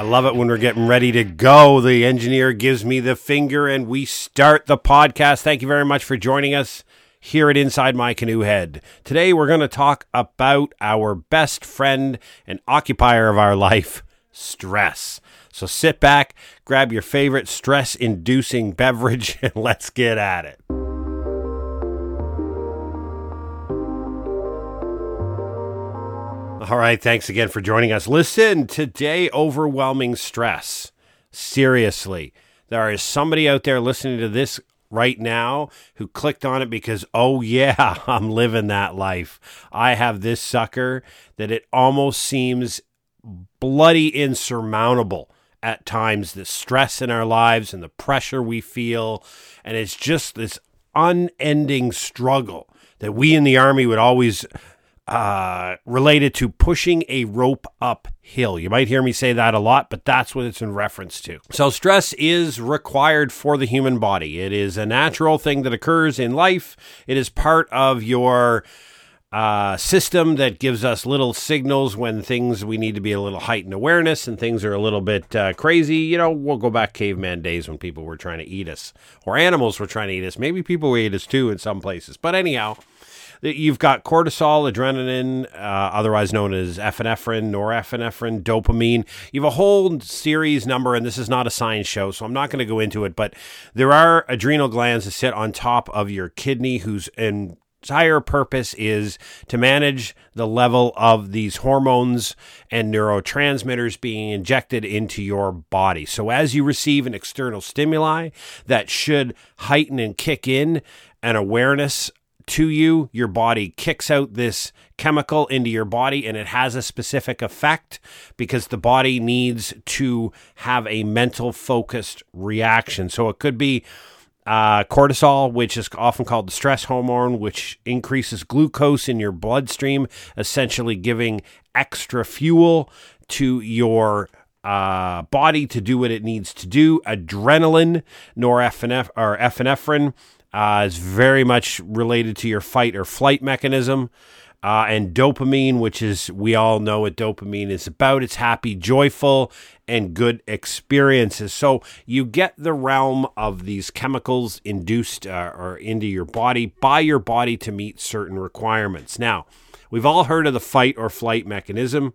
I love it when we're getting ready to go. The engineer gives me the finger and we start the podcast. Thank you very much for joining us here at Inside My Canoe Head. Today we're going to talk about our best friend and occupier of our life, stress. So sit back, grab your favorite stress inducing beverage, and let's get at it. All right, thanks again for joining us. Listen, today, overwhelming stress. Seriously, there is somebody out there listening to this right now who clicked on it because, oh, yeah, I'm living that life. I have this sucker that it almost seems bloody insurmountable at times the stress in our lives and the pressure we feel. And it's just this unending struggle that we in the Army would always uh, related to pushing a rope uphill. You might hear me say that a lot, but that's what it's in reference to. So, stress is required for the human body. It is a natural thing that occurs in life, it is part of your uh, system that gives us little signals when things we need to be a little heightened awareness and things are a little bit uh, crazy. You know, we'll go back caveman days when people were trying to eat us or animals were trying to eat us. Maybe people eat us too in some places. But anyhow, you've got cortisol, adrenaline, uh, otherwise known as epinephrine, norepinephrine, dopamine. You have a whole series number, and this is not a science show, so I'm not going to go into it. But there are adrenal glands that sit on top of your kidney, whose entire purpose is to manage the level of these hormones and neurotransmitters being injected into your body. So, as you receive an external stimuli that should heighten and kick in an awareness to you, your body kicks out this chemical into your body and it has a specific effect because the body needs to have a mental focused reaction. So it could be uh, cortisol, which is often called the stress hormone, which increases glucose in your bloodstream, essentially giving extra fuel to your uh, body to do what it needs to do. Adrenaline, norepinephrine, or epinephrine uh, is very much related to your fight or flight mechanism. Uh, and dopamine, which is, we all know what dopamine is about. It's happy, joyful, and good experiences. So you get the realm of these chemicals induced uh, or into your body by your body to meet certain requirements. Now, we've all heard of the fight or flight mechanism.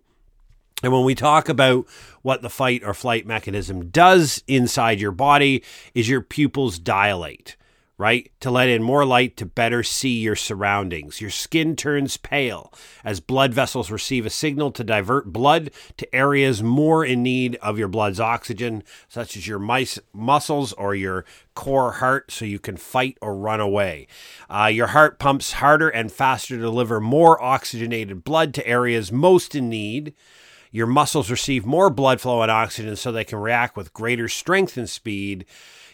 And when we talk about what the fight or flight mechanism does inside your body, is your pupils dilate right? To let in more light to better see your surroundings. Your skin turns pale as blood vessels receive a signal to divert blood to areas more in need of your blood's oxygen, such as your mice, muscles or your core heart, so you can fight or run away. Uh, your heart pumps harder and faster to deliver more oxygenated blood to areas most in need. Your muscles receive more blood flow and oxygen so they can react with greater strength and speed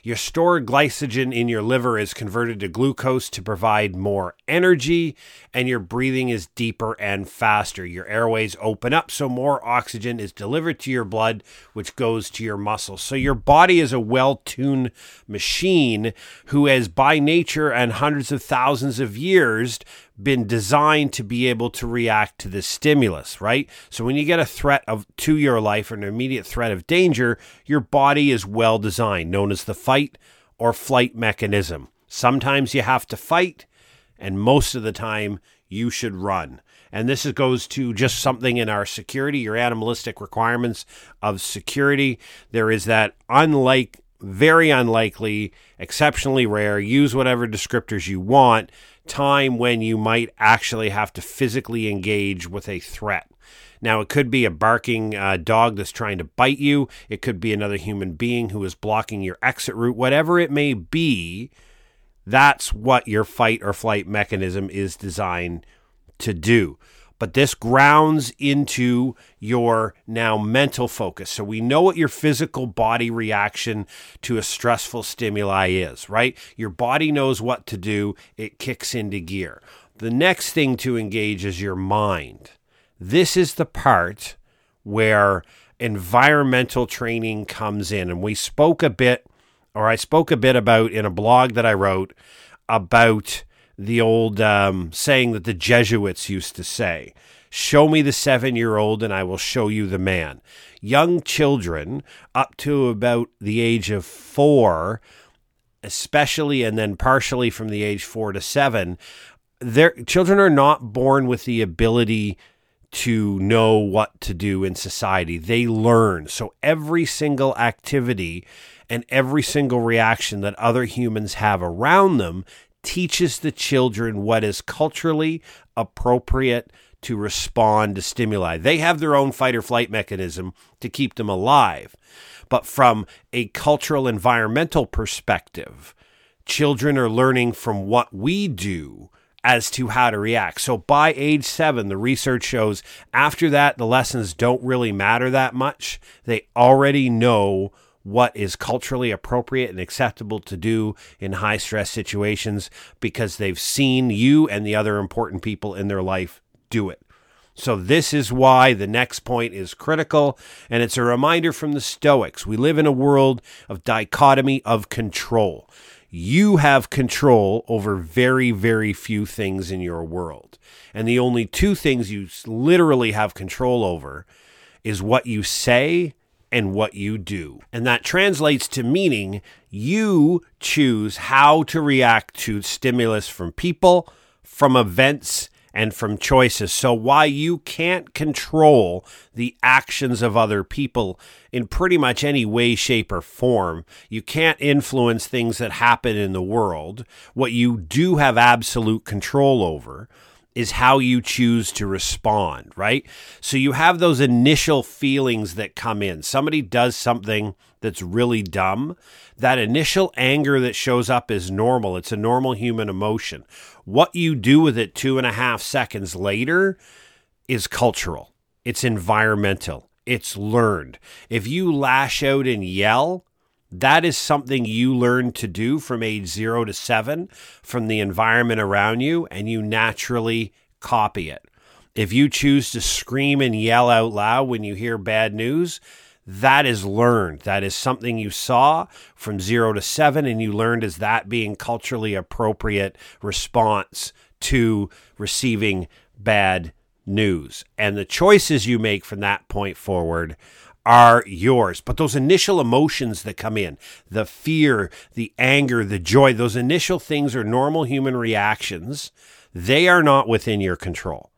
your stored glycogen in your liver is converted to glucose to provide more energy, and your breathing is deeper and faster. Your airways open up so more oxygen is delivered to your blood, which goes to your muscles. So your body is a well tuned machine who has, by nature and hundreds of thousands of years, been designed to be able to react to this stimulus, right? So when you get a threat of to your life or an immediate threat of danger, your body is well designed, known as the fight or flight mechanism. Sometimes you have to fight, and most of the time you should run. And this goes to just something in our security, your animalistic requirements of security. There is that unlike very unlikely, exceptionally rare, use whatever descriptors you want time when you might actually have to physically engage with a threat. Now, it could be a barking uh, dog that's trying to bite you. It could be another human being who is blocking your exit route. Whatever it may be, that's what your fight or flight mechanism is designed to do but this grounds into your now mental focus. So we know what your physical body reaction to a stressful stimuli is, right? Your body knows what to do, it kicks into gear. The next thing to engage is your mind. This is the part where environmental training comes in. And we spoke a bit, or I spoke a bit about in a blog that I wrote about the old um, saying that the Jesuits used to say Show me the seven year old, and I will show you the man. Young children up to about the age of four, especially and then partially from the age four to seven, their children are not born with the ability to know what to do in society. They learn. So every single activity and every single reaction that other humans have around them teaches the children what is culturally appropriate to respond to stimuli. They have their own fight or flight mechanism to keep them alive. But from a cultural environmental perspective, children are learning from what we do as to how to react. So by age seven, the research shows after that, the lessons don't really matter that much. They already know what is culturally appropriate and acceptable to do in high stress situations because they've seen you and the other important people in their life do it. So, this is why the next point is critical, and it's a reminder from the Stoics. We live in a world of dichotomy of control. You have control over very, very few things in your world. And the only two things you literally have control over is what you say and what you do. And that translates to meaning you choose how to react to stimulus from people, from events, and from choices. So, why you can't control the actions of other people in pretty much any way, shape, or form, you can't influence things that happen in the world. What you do have absolute control over is how you choose to respond, right? So you have those initial feelings that come in. Somebody does something that's really dumb. That initial anger that shows up is normal. It's a normal human emotion. What you do with it two and a half seconds later is cultural, it's environmental, it's learned. If you lash out and yell, that is something you learn to do from age zero to seven from the environment around you, and you naturally copy it. If you choose to scream and yell out loud when you hear bad news, that is learned. That is something you saw from zero to seven, and you learned as that being culturally appropriate response to receiving bad news. And the choices you make from that point forward are yours. But those initial emotions that come in, the fear, the anger, the joy, those initial things are normal human reactions. They are not within your control.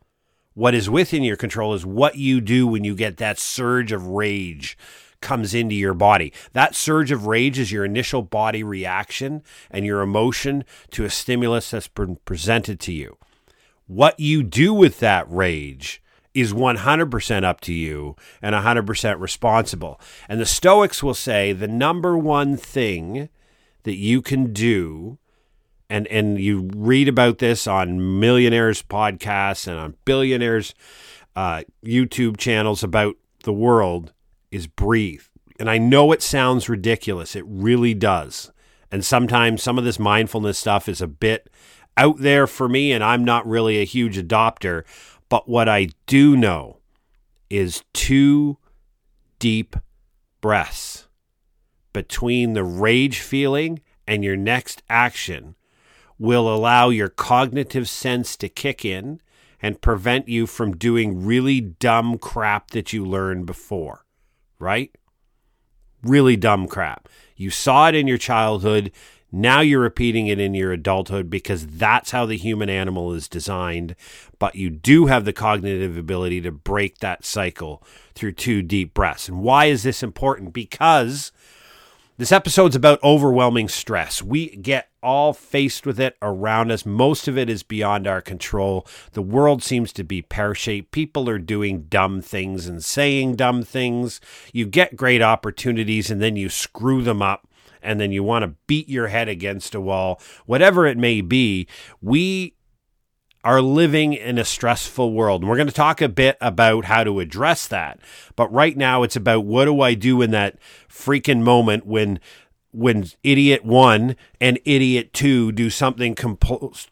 What is within your control is what you do when you get that surge of rage comes into your body. That surge of rage is your initial body reaction and your emotion to a stimulus that's been presented to you. What you do with that rage is 100% up to you and 100% responsible. And the Stoics will say the number one thing that you can do and and you read about this on millionaires podcasts and on billionaires uh, YouTube channels about the world is breathe. And I know it sounds ridiculous. It really does. And sometimes some of this mindfulness stuff is a bit out there for me, and I'm not really a huge adopter. But what I do know is two deep breaths between the rage feeling and your next action will allow your cognitive sense to kick in and prevent you from doing really dumb crap that you learned before, right? Really dumb crap. You saw it in your childhood. Now you're repeating it in your adulthood because that's how the human animal is designed. But you do have the cognitive ability to break that cycle through two deep breaths. And why is this important? Because this episode's about overwhelming stress. We get all faced with it around us. Most of it is beyond our control. The world seems to be pear shaped. People are doing dumb things and saying dumb things. You get great opportunities and then you screw them up and then you want to beat your head against a wall, whatever it may be, we are living in a stressful world. And we're going to talk a bit about how to address that. But right now it's about what do I do in that freaking moment when when idiot 1 and idiot 2 do something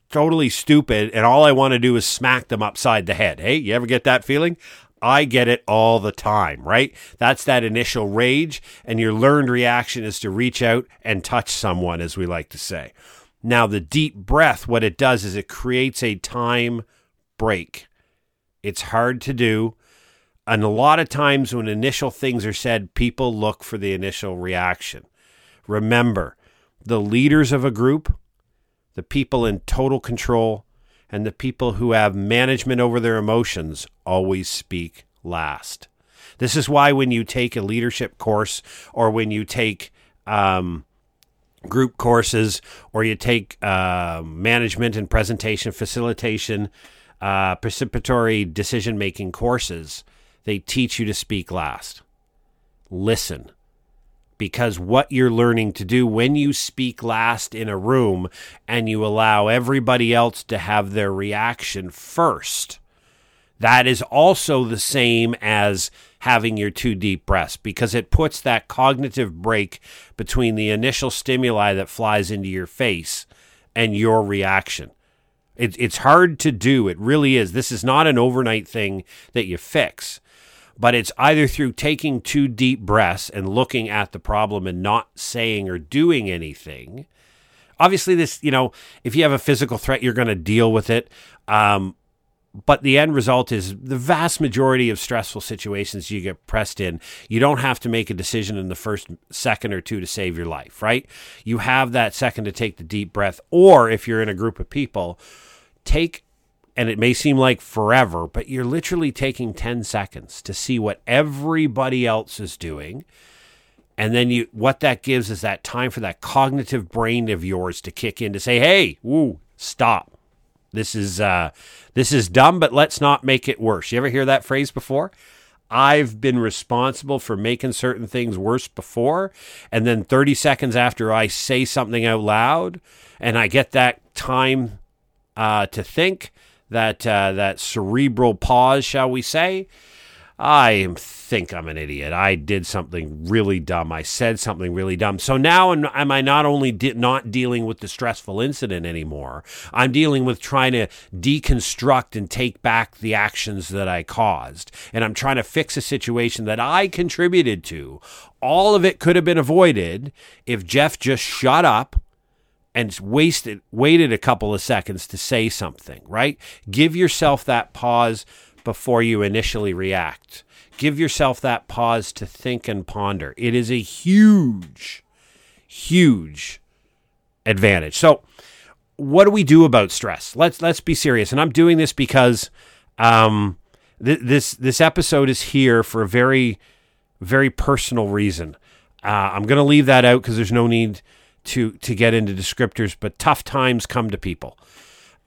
totally stupid and all I want to do is smack them upside the head. Hey, you ever get that feeling? I get it all the time, right? That's that initial rage, and your learned reaction is to reach out and touch someone, as we like to say. Now, the deep breath, what it does is it creates a time break. It's hard to do. And a lot of times when initial things are said, people look for the initial reaction. Remember, the leaders of a group, the people in total control, and the people who have management over their emotions always speak last. This is why when you take a leadership course or when you take um, group courses or you take uh, management and presentation, facilitation, uh, participatory decision making courses, they teach you to speak last. Listen. Because what you're learning to do when you speak last in a room and you allow everybody else to have their reaction first, that is also the same as having your two deep breaths because it puts that cognitive break between the initial stimuli that flies into your face and your reaction. It, it's hard to do. It really is. This is not an overnight thing that you fix but it's either through taking two deep breaths and looking at the problem and not saying or doing anything. Obviously, this, you know, if you have a physical threat, you're going to deal with it. Um, but the end result is the vast majority of stressful situations you get pressed in, you don't have to make a decision in the first second or two to save your life, right? You have that second to take the deep breath. Or if you're in a group of people, take and it may seem like forever, but you're literally taking 10 seconds to see what everybody else is doing. And then you what that gives is that time for that cognitive brain of yours to kick in to say, "Hey, woo, stop. This is uh this is dumb, but let's not make it worse." You ever hear that phrase before? I've been responsible for making certain things worse before, and then 30 seconds after I say something out loud and I get that time uh, to think, that uh, that cerebral pause, shall we say? I think I'm an idiot. I did something really dumb. I said something really dumb. So now am I not only de- not dealing with the stressful incident anymore, I'm dealing with trying to deconstruct and take back the actions that I caused. And I'm trying to fix a situation that I contributed to. All of it could have been avoided if Jeff just shut up and wasted waited a couple of seconds to say something, right? Give yourself that pause before you initially react. Give yourself that pause to think and ponder. It is a huge huge advantage. So, what do we do about stress? Let's let's be serious. And I'm doing this because um, th- this this episode is here for a very very personal reason. Uh, I'm going to leave that out because there's no need to to get into descriptors, but tough times come to people,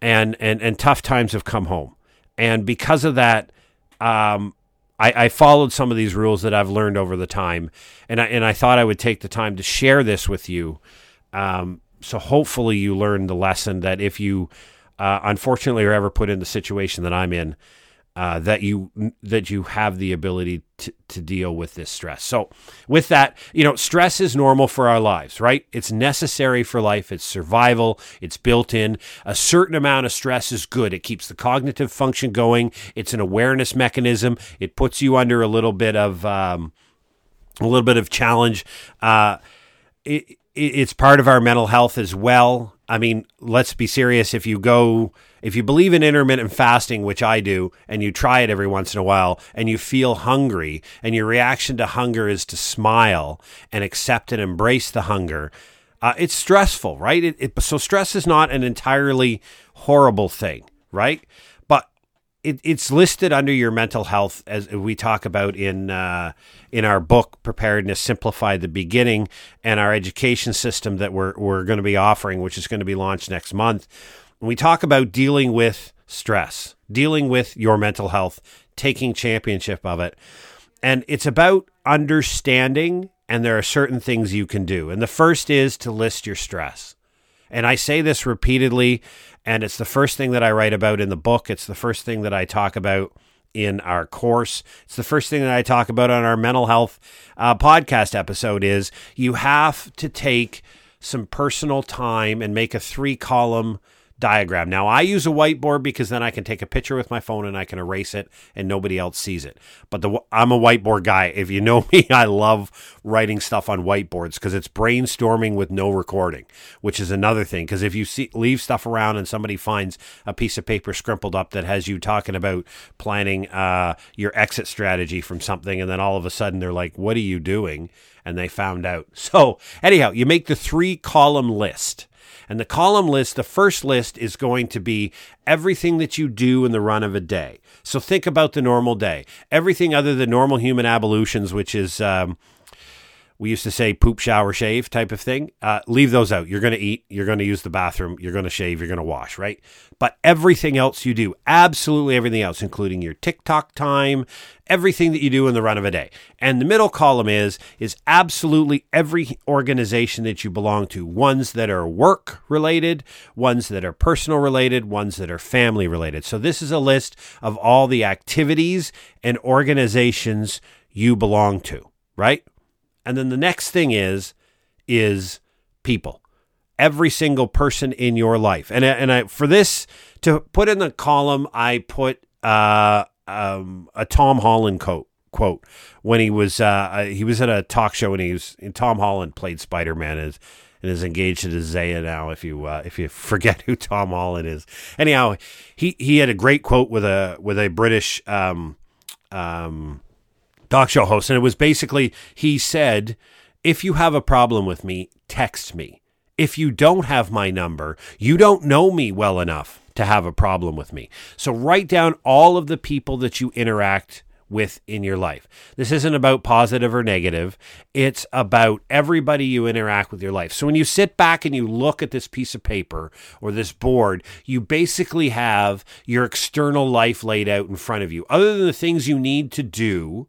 and and and tough times have come home, and because of that, um, I, I followed some of these rules that I've learned over the time, and I and I thought I would take the time to share this with you, um, so hopefully you learn the lesson that if you uh, unfortunately are ever put in the situation that I'm in, uh, that you that you have the ability to, to deal with this stress. So, with that, you know, stress is normal for our lives, right? It's necessary for life. It's survival. It's built in. A certain amount of stress is good. It keeps the cognitive function going. It's an awareness mechanism. It puts you under a little bit of um, a little bit of challenge. Uh, it, it's part of our mental health as well. I mean, let's be serious. If you go if you believe in intermittent fasting, which I do, and you try it every once in a while, and you feel hungry, and your reaction to hunger is to smile and accept and embrace the hunger, uh, it's stressful, right? It, it, so stress is not an entirely horrible thing, right? But it, it's listed under your mental health as we talk about in uh, in our book Preparedness Simplified the Beginning and our education system that we're we're going to be offering, which is going to be launched next month we talk about dealing with stress, dealing with your mental health, taking championship of it, and it's about understanding, and there are certain things you can do. And the first is to list your stress. And I say this repeatedly, and it's the first thing that I write about in the book. It's the first thing that I talk about in our course. It's the first thing that I talk about on our mental health uh, podcast episode is you have to take some personal time and make a three column diagram. Now, I use a whiteboard because then I can take a picture with my phone and I can erase it and nobody else sees it. But the, I'm a whiteboard guy. If you know me, I love writing stuff on whiteboards because it's brainstorming with no recording, which is another thing. Because if you see, leave stuff around and somebody finds a piece of paper scrimpled up that has you talking about planning uh, your exit strategy from something, and then all of a sudden they're like, What are you doing? And they found out. So, anyhow, you make the three column list. And the column list, the first list is going to be everything that you do in the run of a day. So think about the normal day. Everything other than normal human ablutions, which is, um, we used to say poop, shower, shave type of thing. Uh, leave those out. You're going to eat, you're going to use the bathroom, you're going to shave, you're going to wash, right? But everything else you do, absolutely everything else, including your TikTok time, everything that you do in the run of a day. And the middle column is is absolutely every organization that you belong to, ones that are work related, ones that are personal related, ones that are family related. So this is a list of all the activities and organizations you belong to, right? And then the next thing is is people. Every single person in your life. And and I for this to put in the column I put uh, um, a Tom Holland quote quote when he was uh, uh he was at a talk show and he was and Tom Holland played Spider-Man as and is engaged to Zaya now. If you uh, if you forget who Tom Holland is, anyhow, he he had a great quote with a with a British um, um, talk show host. And it was basically, he said, if you have a problem with me, text me. If you don't have my number, you don't know me well enough to have a problem with me. So write down all of the people that you interact with in your life. This isn't about positive or negative. It's about everybody you interact with your life. So when you sit back and you look at this piece of paper or this board, you basically have your external life laid out in front of you. Other than the things you need to do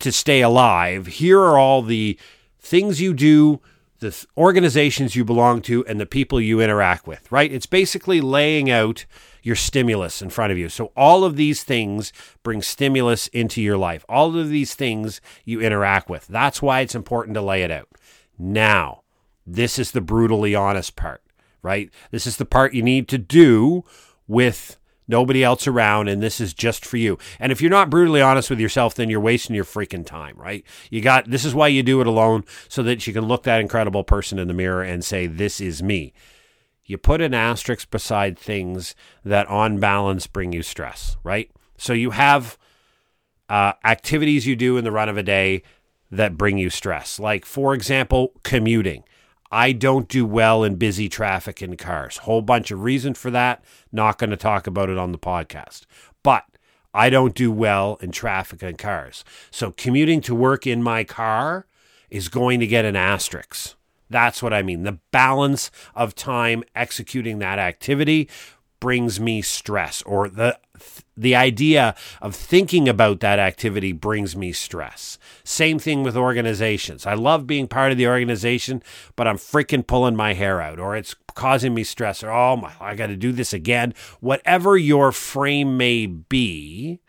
to stay alive. Here are all the things you do, the organizations you belong to, and the people you interact with, right? It's basically laying out your stimulus in front of you. So all of these things bring stimulus into your life. All of these things you interact with. That's why it's important to lay it out. Now, this is the brutally honest part, right? This is the part you need to do with nobody else around, and this is just for you. And if you're not brutally honest with yourself, then you're wasting your freaking time, right? You got this is why you do it alone, so that you can look that incredible person in the mirror and say, This is me. You put an asterisk beside things that on balance bring you stress, right? So you have uh, activities you do in the run of a day that bring you stress. Like, for example, commuting. I don't do well in busy traffic in cars. Whole bunch of reason for that. Not going to talk about it on the podcast. But I don't do well in traffic in cars. So commuting to work in my car is going to get an asterisk. That's what I mean. The balance of time executing that activity brings me stress or the the idea of thinking about that activity brings me stress. Same thing with organizations. I love being part of the organization, but I'm freaking pulling my hair out or it's causing me stress or oh my I got to do this again. Whatever your frame may be,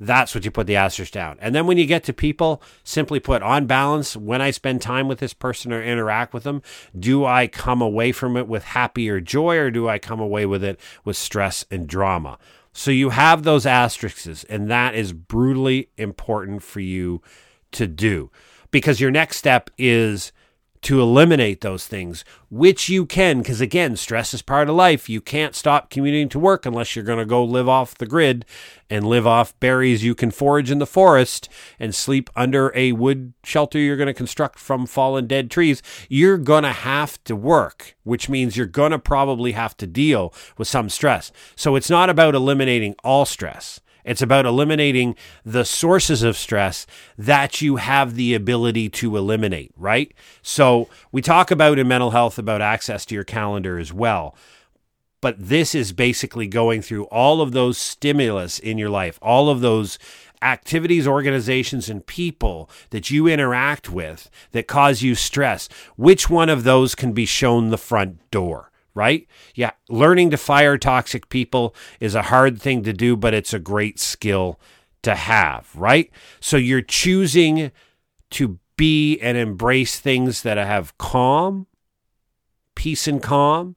that's what you put the asterisk down. And then when you get to people, simply put on balance, when I spend time with this person or interact with them, do I come away from it with happy or joy or do I come away with it with stress and drama? So you have those asterisks, and that is brutally important for you to do because your next step is to eliminate those things, which you can, because again, stress is part of life. You can't stop commuting to work unless you're going to go live off the grid and live off berries you can forage in the forest and sleep under a wood shelter you're going to construct from fallen dead trees. You're going to have to work, which means you're going to probably have to deal with some stress. So it's not about eliminating all stress. It's about eliminating the sources of stress that you have the ability to eliminate, right? So we talk about in mental health about access to your calendar as well. But this is basically going through all of those stimulus in your life, all of those activities, organizations, and people that you interact with that cause you stress. Which one of those can be shown the front door? Right? Yeah, learning to fire toxic people is a hard thing to do, but it's a great skill to have, right? So you're choosing to be and embrace things that have calm, peace and calm,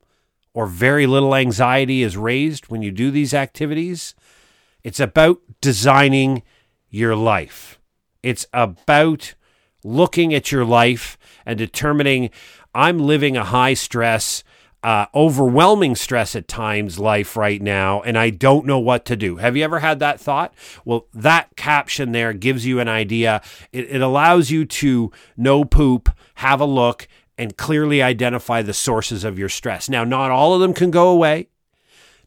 or very little anxiety is raised when you do these activities. It's about designing your life. It's about looking at your life and determining I'm living a high stress, uh, overwhelming stress at times life right now, and I don't know what to do. Have you ever had that thought? Well, that caption there gives you an idea. It, it allows you to know poop, have a look, and clearly identify the sources of your stress. Now, not all of them can go away,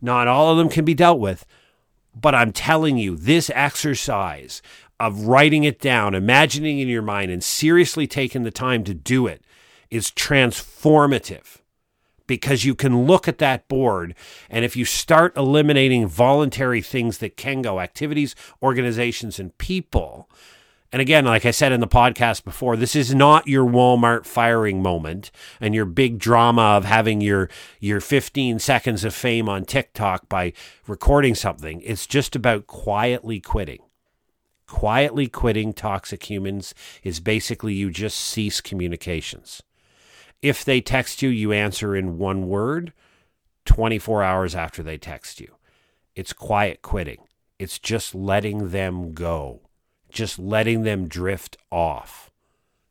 not all of them can be dealt with, but I'm telling you, this exercise of writing it down, imagining in your mind, and seriously taking the time to do it is transformative because you can look at that board and if you start eliminating voluntary things that can go activities organizations and people and again, like I said in the podcast before, this is not your Walmart firing moment and your big drama of having your your 15 seconds of fame on TikTok by recording something. It's just about quietly quitting. Quietly quitting toxic humans is basically you just cease communications. If they text you, you answer in one word 24 hours after they text you. It's quiet quitting. It's just letting them go just letting them drift off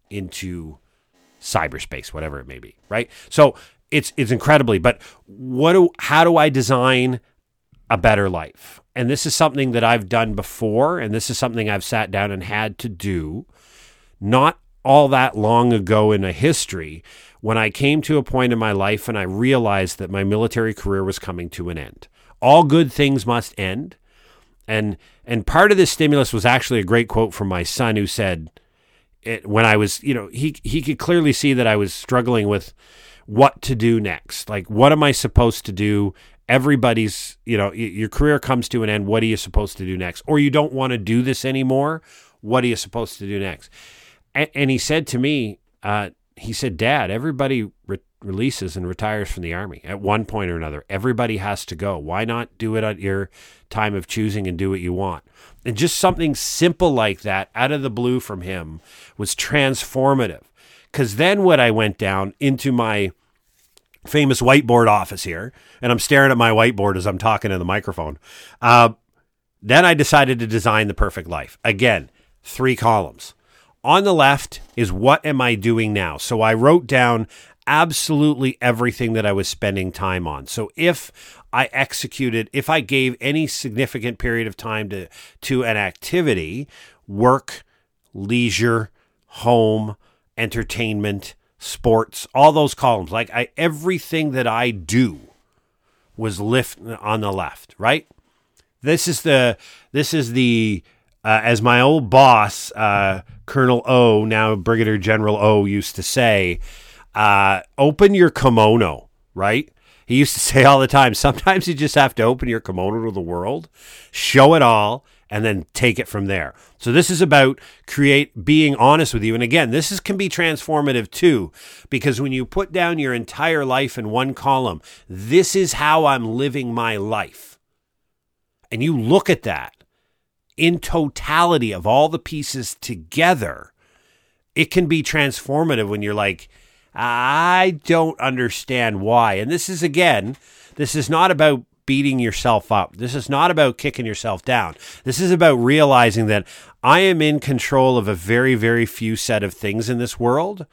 into cyberspace, whatever it may be, right? So it's it's incredibly. But what do how do I design a better life? And this is something that I've done before, and this is something I've sat down and had to do, not all that long ago in a history when I came to a point in my life and I realized that my military career was coming to an end. All good things must end. And and part of this stimulus was actually a great quote from my son who said it, when I was, you know, he he could clearly see that I was struggling with what to do next. Like what am I supposed to do? Everybody's, you know, your career comes to an end. What are you supposed to do next? Or you don't want to do this anymore. What are you supposed to do next? And, and he said to me, uh, he said, Dad, everybody re- releases and retires from the army at one point or another. Everybody has to go. Why not do it at your time of choosing and do what you want? And just something simple like that out of the blue from him was transformative. Because then what I went down into my famous whiteboard office here, and I'm staring at my whiteboard as I'm talking in the microphone. Uh, then I decided to design the perfect life. Again, three columns. On the left is what am I doing now? So I wrote down absolutely everything that I was spending time on. So if I executed, if I gave any significant period of time to to an activity, work, leisure, home, entertainment, sports, all those columns, like I everything that I do was lift on the left, right? This is the this is the uh, as my old boss, uh, Colonel O, now Brigadier General O, used to say, uh, open your kimono, right? He used to say all the time, sometimes you just have to open your kimono to the world, show it all, and then take it from there. So this is about create being honest with you. And again, this is, can be transformative too, because when you put down your entire life in one column, this is how I'm living my life. And you look at that in totality of all the pieces together, it can be transformative when you're like, I don't understand why. And this is, again, this is not about beating yourself up. This is not about kicking yourself down. This is about realizing that I am in control of a very, very few set of things in this world.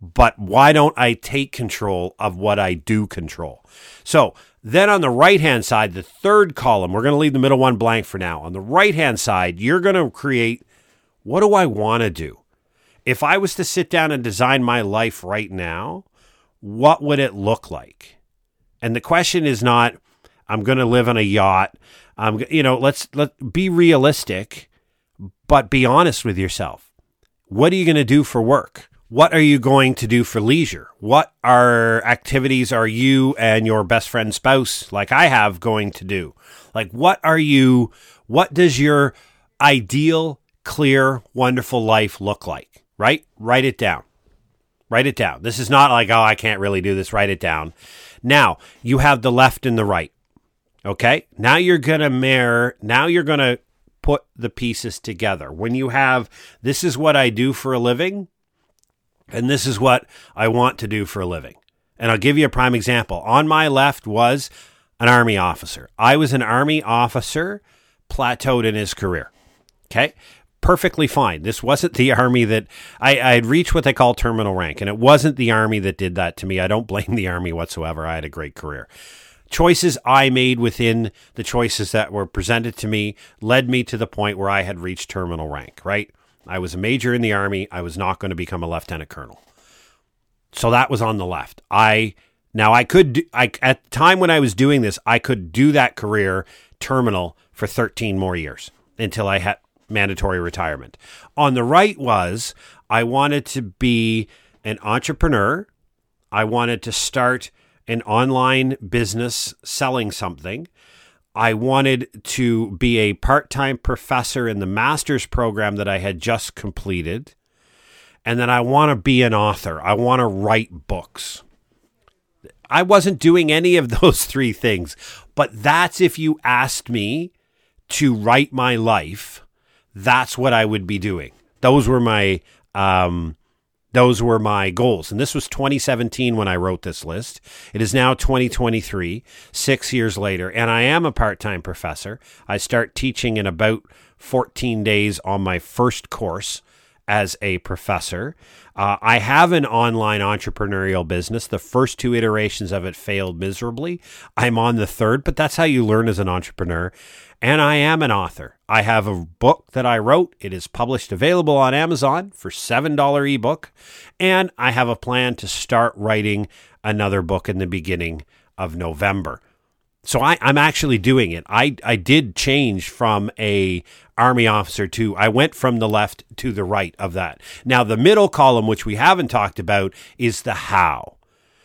But why don't I take control of what I do control? So then on the right hand side, the third column, we're going to leave the middle one blank for now. On the right hand side, you're going to create what do I want to do? if I was to sit down and design my life right now, what would it look like? And the question is not, I'm going to live on a yacht. I'm, you know, let's let be realistic, but be honest with yourself. What are you going to do for work? What are you going to do for leisure? What are activities are you and your best friend spouse, like I have, going to do? Like, what are you, what does your ideal, clear, wonderful life look like? right? Write it down. Write it down. This is not like, oh, I can't really do this. Write it down. Now, you have the left and the right. Okay? Now you're going to mirror, now you're going to put the pieces together. When you have, this is what I do for a living, and this is what I want to do for a living. And I'll give you a prime example. On my left was an Army officer. I was an Army officer plateaued in his career. Okay. Perfectly fine. This wasn't the army that I, I had reached what they call terminal rank, and it wasn't the army that did that to me. I don't blame the army whatsoever. I had a great career choices I made within the choices that were presented to me led me to the point where I had reached terminal rank, right? I was a major in the army. I was not going to become a lieutenant colonel. So that was on the left. I now I could do, I at the time when I was doing this, I could do that career terminal for 13 more years until I had mandatory retirement. On the right was I wanted to be an entrepreneur. I wanted to start an online business selling something. I wanted to be a part time professor in the master's program that I had just completed. And then I want to be an author. I want to write books. I wasn't doing any of those three things, but that's if you asked me to write my life, that's what I would be doing. Those were my um, those were my goals. And this was 2017 when I wrote this list. It is now 2023, six years later, and I am a part time professor. I start teaching in about 14 days on my first course as a professor. Uh, I have an online entrepreneurial business. The first two iterations of it failed miserably. I'm on the third, but that's how you learn as an entrepreneur. And I am an author. I have a book that I wrote. It is published available on Amazon for $7 ebook. And I have a plan to start writing another book in the beginning of November. So I, am actually doing it. I, I did change from a army officer to I went from the left to the right of that. Now the middle column, which we haven't talked about, is the how.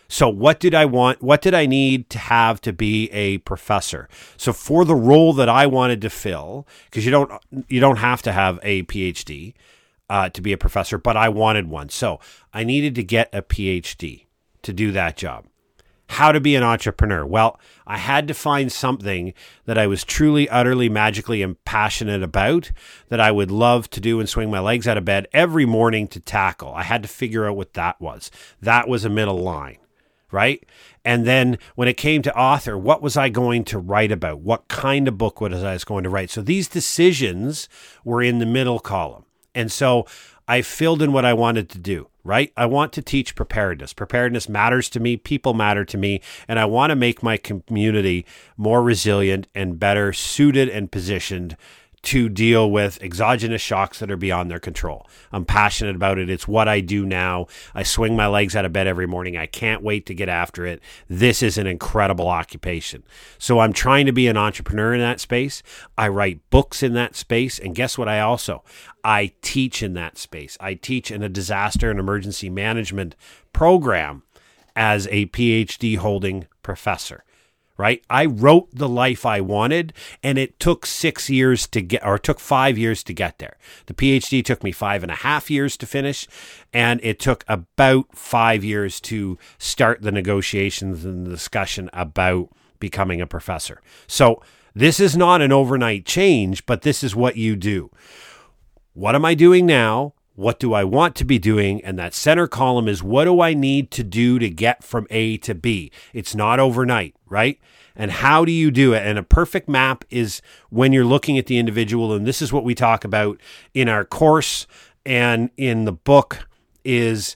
So what did I want? What did I need to have to be a professor? So for the role that I wanted to fill, because you don't you don't have to have a PhD uh, to be a professor, but I wanted one. So I needed to get a PhD to do that job how to be an entrepreneur. Well, I had to find something that I was truly, utterly, magically and passionate about that I would love to do and swing my legs out of bed every morning to tackle. I had to figure out what that was. That was a middle line, right? And then when it came to author, what was I going to write about? What kind of book was I going to write? So these decisions were in the middle column. And so I filled in what I wanted to do, right? I want to teach preparedness. Preparedness matters to me, people matter to me, and I want to make my community more resilient and better suited and positioned to deal with exogenous shocks that are beyond their control. I'm passionate about it. It's what I do now. I swing my legs out of bed every morning. I can't wait to get after it. This is an incredible occupation. So I'm trying to be an entrepreneur in that space. I write books in that space. And guess what? I also, I teach in that space. I teach in a disaster and emergency management program as a PhD holding professor right? I wrote the life I wanted, and it took six years to get, or took five years to get there. The PhD took me five and a half years to finish, and it took about five years to start the negotiations and the discussion about becoming a professor. So, this is not an overnight change, but this is what you do. What am I doing now? What do I want to be doing? And that center column is what do I need to do to get from A to B? It's not overnight, right? And how do you do it? And a perfect map is when you're looking at the individual. And this is what we talk about in our course and in the book is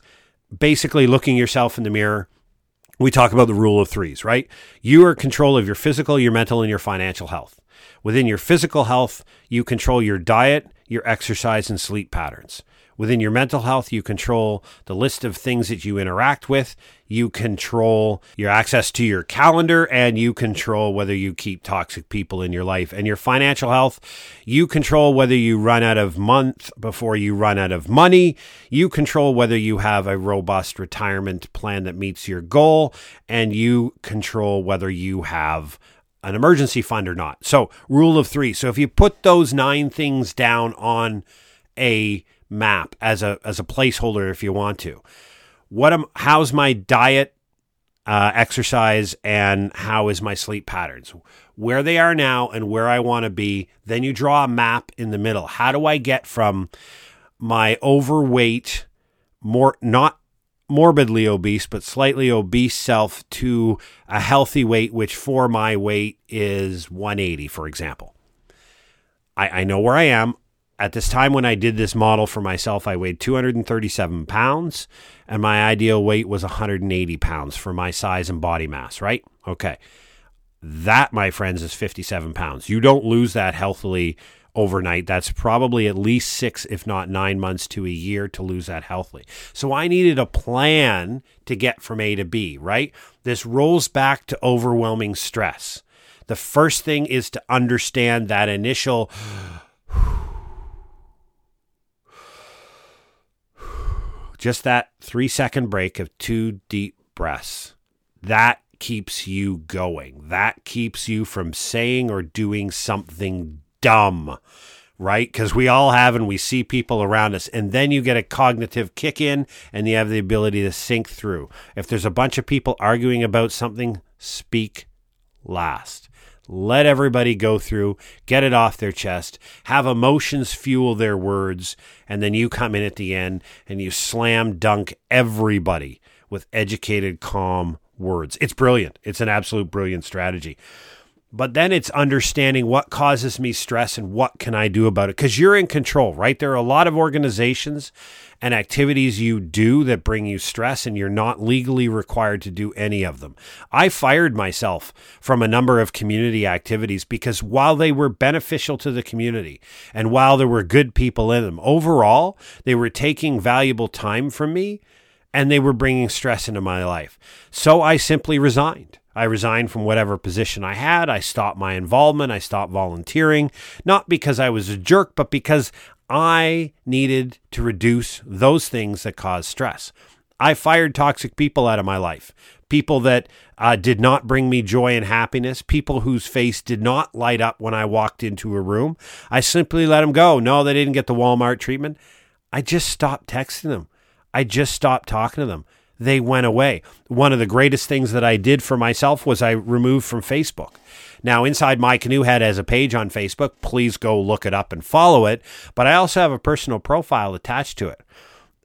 basically looking yourself in the mirror. We talk about the rule of threes, right? You are control of your physical, your mental, and your financial health. Within your physical health, you control your diet, your exercise, and sleep patterns. Within your mental health, you control the list of things that you interact with. You control your access to your calendar and you control whether you keep toxic people in your life. And your financial health, you control whether you run out of month before you run out of money. You control whether you have a robust retirement plan that meets your goal. And you control whether you have an emergency fund or not. So, rule of three. So, if you put those nine things down on a map as a as a placeholder if you want to. What am how's my diet, uh, exercise, and how is my sleep patterns? Where they are now and where I want to be. Then you draw a map in the middle. How do I get from my overweight, more not morbidly obese, but slightly obese self to a healthy weight, which for my weight is 180, for example. I, I know where I am. At this time when I did this model for myself, I weighed 237 pounds, and my ideal weight was 180 pounds for my size and body mass, right? Okay. That, my friends, is 57 pounds. You don't lose that healthily overnight. That's probably at least six, if not nine months to a year to lose that healthily. So I needed a plan to get from A to B, right? This rolls back to overwhelming stress. The first thing is to understand that initial. Just that three second break of two deep breaths. That keeps you going. That keeps you from saying or doing something dumb, right? Because we all have and we see people around us. And then you get a cognitive kick in and you have the ability to sink through. If there's a bunch of people arguing about something, speak last. Let everybody go through, get it off their chest, have emotions fuel their words, and then you come in at the end and you slam dunk everybody with educated, calm words. It's brilliant. It's an absolute brilliant strategy. But then it's understanding what causes me stress and what can I do about it because you're in control, right? There are a lot of organizations and activities you do that bring you stress and you're not legally required to do any of them. I fired myself from a number of community activities because while they were beneficial to the community and while there were good people in them, overall, they were taking valuable time from me and they were bringing stress into my life. So I simply resigned. I resigned from whatever position I had. I stopped my involvement. I stopped volunteering, not because I was a jerk, but because I needed to reduce those things that cause stress. I fired toxic people out of my life, people that uh, did not bring me joy and happiness, people whose face did not light up when I walked into a room. I simply let them go. No, they didn't get the Walmart treatment. I just stopped texting them. I just stopped talking to them they went away. One of the greatest things that I did for myself was I removed from Facebook. Now, Inside My Canoe Head has a page on Facebook. Please go look it up and follow it. But I also have a personal profile attached to it.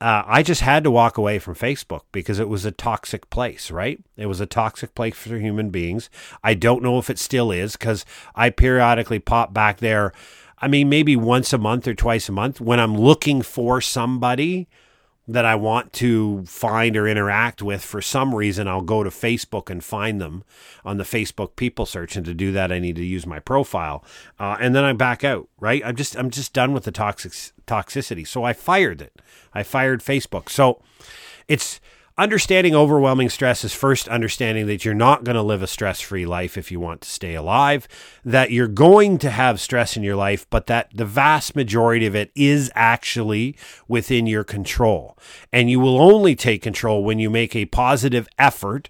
Uh, I just had to walk away from Facebook because it was a toxic place, right? It was a toxic place for human beings. I don't know if it still is because I periodically pop back there. I mean, maybe once a month or twice a month when I'm looking for somebody that I want to find or interact with for some reason, I'll go to Facebook and find them on the Facebook people search. And to do that, I need to use my profile, uh, and then I back out. Right? I'm just I'm just done with the toxic toxicity. So I fired it. I fired Facebook. So it's understanding overwhelming stress is first understanding that you're not going to live a stress free life if you want to stay alive, that you're going to have stress in your life, but that the vast majority of it is actually within your control. And you will only take control when you make a positive effort.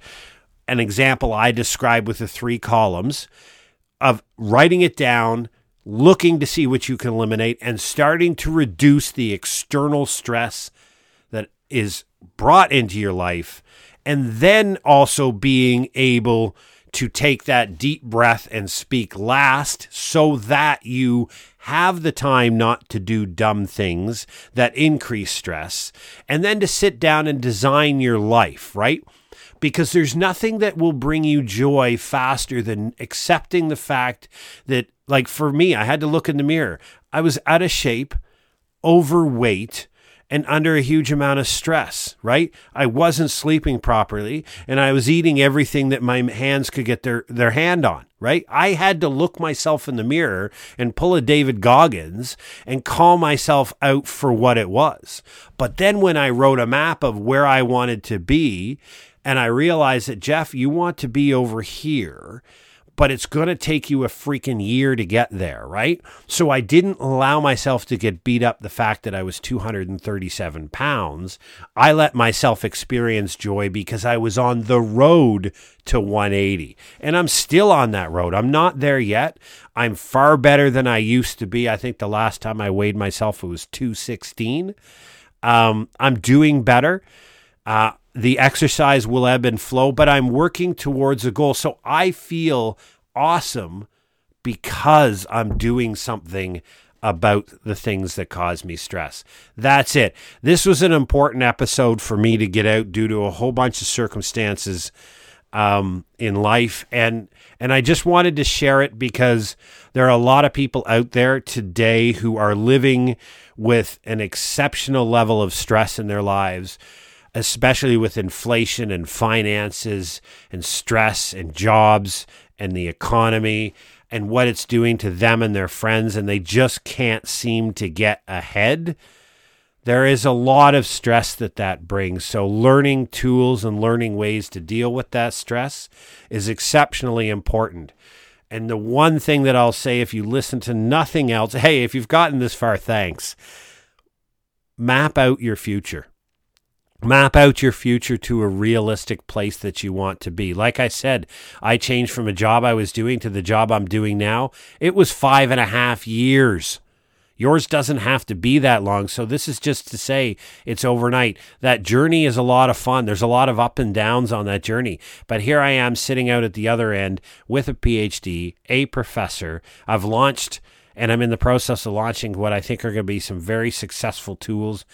An example I describe with the three columns of writing it down looking to see what you can eliminate and starting to reduce the external stress that is brought into your life, and then also being able to take that deep breath and speak last so that you have the time not to do dumb things that increase stress, and then to sit down and design your life, right? Because there's nothing that will bring you joy faster than accepting the fact that, like for me, I had to look in the mirror. I was out of shape, overweight, and under a huge amount of stress, right? I wasn't sleeping properly and I was eating everything that my hands could get their, their hand on, right? I had to look myself in the mirror and pull a David Goggins and call myself out for what it was. But then when I wrote a map of where I wanted to be, and I realized that, Jeff, you want to be over here but it's going to take you a freaking year to get there, right? So I didn't allow myself to get beat up the fact that I was 237 pounds. I let myself experience joy because I was on the road to 180. And I'm still on that road. I'm not there yet. I'm far better than I used to be. I think the last time I weighed myself, it was 216. Um, I'm doing better. Uh, the exercise will ebb and flow, but I'm working towards a goal. So I feel awesome because I'm doing something about the things that cause me stress. That's it. This was an important episode for me to get out due to a whole bunch of circumstances um, in life, and and I just wanted to share it because there are a lot of people out there today who are living with an exceptional level of stress in their lives, especially with inflation and finances and stress and jobs and the economy and what it's doing to them and their friends, and they just can't seem to get ahead. There is a lot of stress that that brings. So, learning tools and learning ways to deal with that stress is exceptionally important. And the one thing that I'll say, if you listen to nothing else, hey, if you've gotten this far, thanks. Map out your future map out your future to a realistic place that you want to be. Like I said, I changed from a job I was doing to the job I'm doing now. It was five and a half years. Yours doesn't have to be that long. So, this is just to say it's overnight. That journey is a lot of fun. There's a lot of up and downs on that journey. But here I am sitting out at the other end with a PhD, a professor. I've launched and I'm in the process of launching what I think are going to be some very successful tools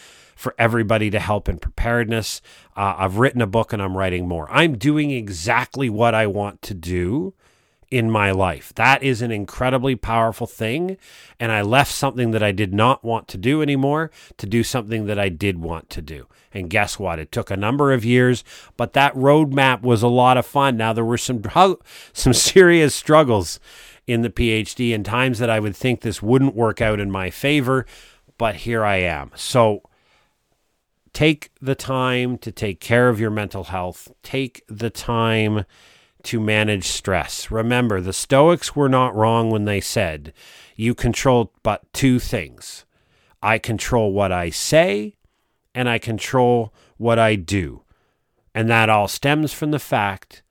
for everybody to help in preparedness. Uh, I've written a book and I'm writing more. I'm doing exactly what I want to do in my life. That is an incredibly powerful thing. And I left something that I did not want to do anymore to do something that I did want to do. And guess what? It took a number of years, but that roadmap was a lot of fun. Now there were some some serious struggles in the PhD and times that I would think this wouldn't work out in my favor, but here I am. So take the time to take care of your mental health. Take the time to manage stress. Remember, the Stoics were not wrong when they said, You control but two things I control what I say, and I control what I do. And that all stems from the fact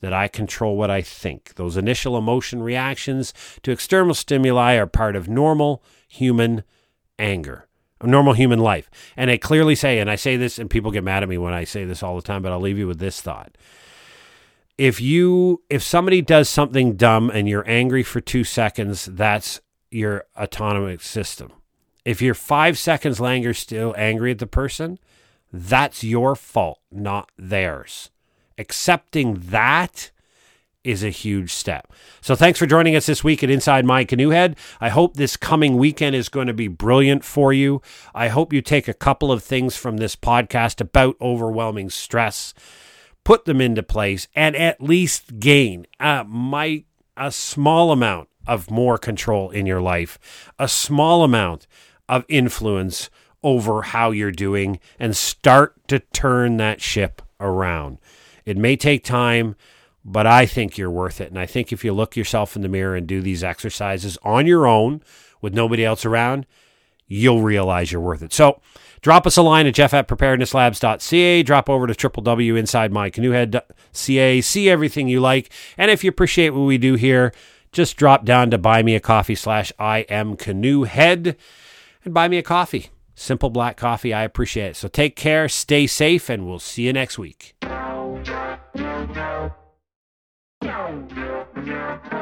that I control what I think. Those initial emotion reactions to external stimuli are part of normal human anger normal human life. And I clearly say, and I say this, and people get mad at me when I say this all the time, but I'll leave you with this thought. If you, if somebody does something dumb and you're angry for two seconds, that's your autonomic system. If you're five seconds longer still angry at the person, that's your fault, not theirs. Accepting that is a huge step. So thanks for joining us this week at Inside My Canoe Head. I hope this coming weekend is going to be brilliant for you. I hope you take a couple of things from this podcast about overwhelming stress, put them into place, and at least gain uh, my a small amount of more control in your life, a small amount of influence over how you're doing, and start to turn that ship around. It may take time but I think you're worth it. And I think if you look yourself in the mirror and do these exercises on your own with nobody else around, you'll realize you're worth it. So drop us a line at jeff at preparednesslabs.ca. Drop over to www.insidemycanoehead.ca. See everything you like. And if you appreciate what we do here, just drop down to buy me a coffee slash I am canoe head and buy me a coffee. Simple black coffee. I appreciate it. So take care, stay safe, and we'll see you next week. Yeah.